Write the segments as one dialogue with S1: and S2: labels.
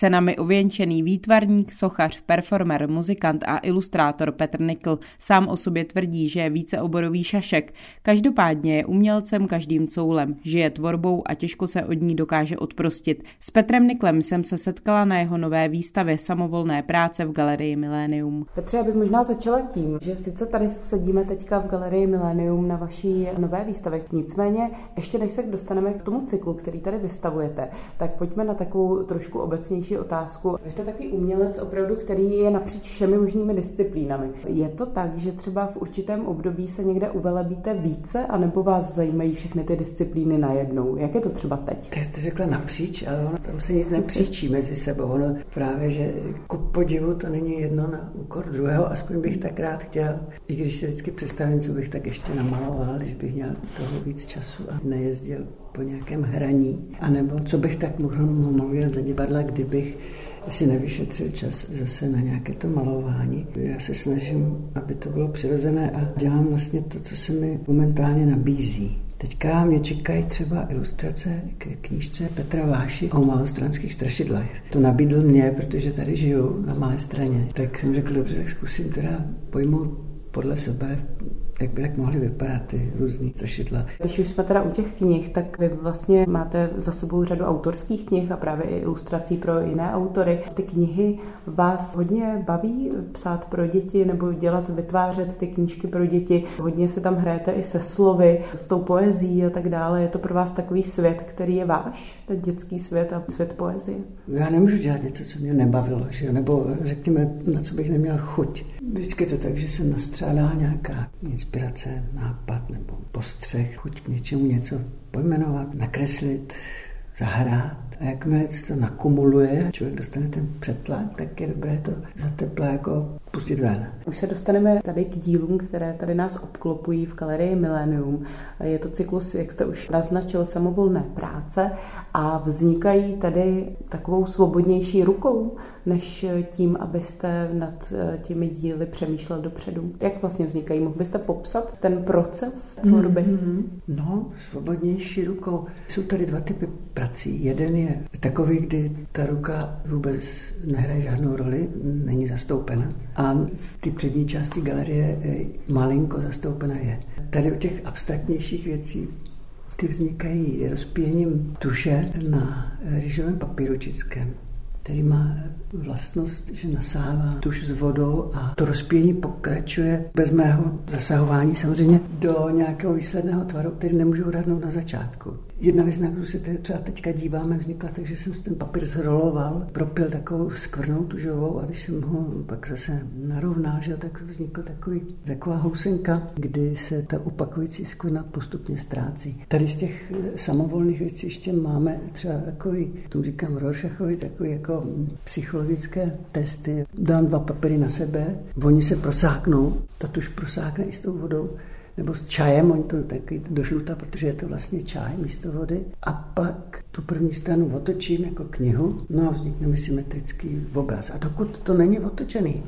S1: Cenami ověnčený výtvarník, sochař, performer, muzikant a ilustrátor Petr Nikl sám o sobě tvrdí, že je víceoborový šašek. Každopádně je umělcem každým coulem, žije tvorbou a těžko se od ní dokáže odprostit. S Petrem Niklem jsem se setkala na jeho nové výstavě samovolné práce v galerii Millennium.
S2: Petře, já bych možná začala tím, že sice tady sedíme teďka v galerii Millennium na vaší nové výstavě, nicméně ještě než se dostaneme k tomu cyklu, který tady vystavujete, tak pojďme na takovou trošku obecnější otázku. Vy jste takový umělec opravdu, který je napříč všemi možnými disciplínami. Je to tak, že třeba v určitém období se někde uvelebíte více, anebo vás zajímají všechny ty disciplíny najednou? Jak je to třeba teď?
S3: Teď jste řekla napříč, ale ono tam se nic nepříčí mezi sebou. Ono právě, že ku podivu to není jedno na úkor druhého, aspoň bych tak rád chtěl, i když si vždycky představím, co bych tak ještě namaloval, když bych měl toho víc času a nejezdil po nějakém hraní, anebo co bych tak mohl mluvit za divadla, kdybych si nevyšetřil čas zase na nějaké to malování. Já se snažím, aby to bylo přirozené a dělám vlastně to, co se mi momentálně nabízí. Teďka mě čekají třeba ilustrace k knížce Petra Váši o malostranských strašidlech. To nabídl mě, protože tady žiju na malé straně. Tak jsem řekl, dobře, tak zkusím teda pojmout podle sebe jak by tak mohly vypadat ty různý strašidla.
S2: Když už jsme teda u těch knih, tak vy vlastně máte za sebou řadu autorských knih a právě i ilustrací pro jiné autory. Ty knihy vás hodně baví psát pro děti nebo dělat, vytvářet ty knížky pro děti. Hodně se tam hrajete i se slovy, s tou poezí a tak dále. Je to pro vás takový svět, který je váš, ten dětský svět a svět poezie?
S3: Já nemůžu dělat něco, co mě nebavilo, že? nebo řekněme, na co bych neměl chuť. Vždycky to tak, že se nastřádá nějaká inspirace, nápad nebo postřeh, chuť k něčemu něco pojmenovat, nakreslit, zahrát. A jakmile se to nakumuluje, člověk dostane ten přetlak, tak je dobré to za teple jako pustit ven.
S2: Už se dostaneme tady k dílům, které tady nás obklopují v galerii Millennium. Je to cyklus, jak jste už naznačil, samovolné práce a vznikají tady takovou svobodnější rukou, než tím, abyste nad eh, těmi díly přemýšlel dopředu. Jak vlastně vznikají? Mohl byste popsat ten proces tvorby? Mm-hmm.
S3: No, svobodnější rukou. Jsou tady dva typy prací. Jeden je takový, kdy ta ruka vůbec nehraje žádnou roli, není zastoupena a v té přední části galerie malinko zastoupena je. Tady u těch abstraktnějších věcí ty vznikají rozpěním tuše na rýžovém papíru českém, který má vlastnost, že nasává tuš s vodou a to rozpění pokračuje bez mého zasahování samozřejmě do nějakého výsledného tvaru, který nemůžu odhadnout na začátku. Jedna věc, na kterou se třeba teďka díváme, vznikla tak, že jsem ten papír zroloval, propil takovou skvrnou tužovou a když jsem ho pak zase narovnal, že, tak vznikla takový, taková housenka, kdy se ta opakující skvrna postupně ztrácí. Tady z těch samovolných věcí ještě máme třeba takový, tomu říkám Rorschachový, takový jako psychologické testy. Dám dva papíry na sebe, oni se prosáknou, ta tuž prosákne i s tou vodou, nebo s čajem, oni to taky dožluta, protože je to vlastně čaj místo vody. A pak tu první stranu otočím jako knihu, no a vznikne mi symetrický obraz. A dokud to není otočený,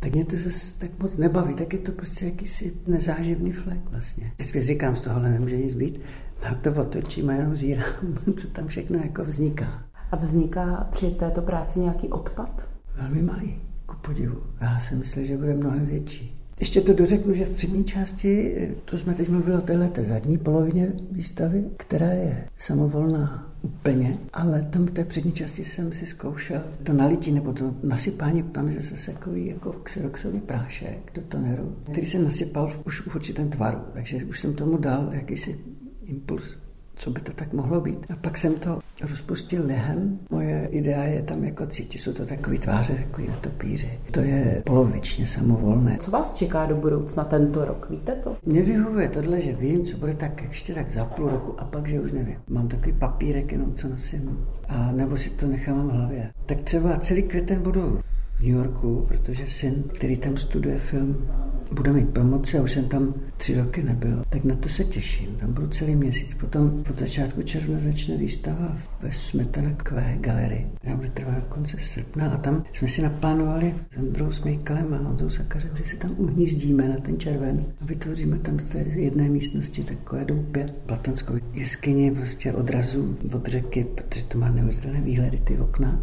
S3: tak mě to zase tak moc nebaví, tak je to prostě jakýsi nezáživný flek vlastně. Vždycky říkám, z tohohle nemůže nic být, tak to otočím a jenom zírám, co tam všechno jako vzniká.
S2: A vzniká při této práci nějaký odpad?
S3: Velmi mají, ku podivu. Já si myslím, že bude mnohem větší. Ještě to dořeknu, že v přední části, to jsme teď mluvili o téhle zadní polovině výstavy, která je samovolná úplně, ale tam v té přední části jsem si zkoušel to nalití nebo to nasypání, tam je zase takový jako xeroxový prášek do toneru, který jsem nasypal už v určitém tvaru, takže už jsem tomu dal jakýsi impuls co by to tak mohlo být. A pak jsem to rozpustil lehem. Moje idea je tam jako cítit, jsou to takový tváře, takový na topíři. To je polovičně samovolné.
S2: Co vás čeká do budoucna tento rok, víte to?
S3: Mě vyhovuje tohle, že vím, co bude tak ještě tak za půl roku a pak, že už nevím. Mám takový papírek jenom, co nosím a nebo si to nechám v hlavě. Tak třeba celý květen budu v New Yorku, protože syn, který tam studuje film, bude mít promoci a už jsem tam tři roky nebyl, tak na to se těším. Tam budu celý měsíc. Potom od začátku června začne výstava ve Smetana Kvé galerii. Já bude trvat do konce srpna a tam jsme si naplánovali s Androu Smejkalem a Ondrou Sakařem, že si tam uhnízdíme na ten červen a vytvoříme tam z té jedné místnosti takové doupě, platonskou jeskyni, prostě odrazu od řeky, protože to má neuvěřitelné výhledy ty okna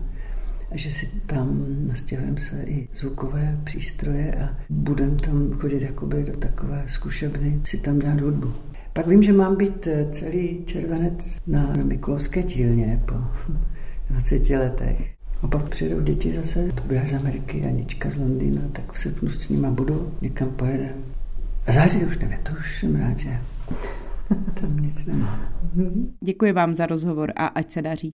S3: a že si tam nastěhujeme své i zvukové přístroje a budeme tam chodit jakoby do takové zkušebny, si tam dát hudbu. Pak vím, že mám být eh, celý červenec na Mikulovské dílně po 20 letech. A pak přijdou děti zase, to z Ameriky, Anička z Londýna, tak v srpnu s nima budu, někam pojedem. A září už nevím, to už jsem rád, že tam nic nemá.
S1: Děkuji vám za rozhovor a ať se daří.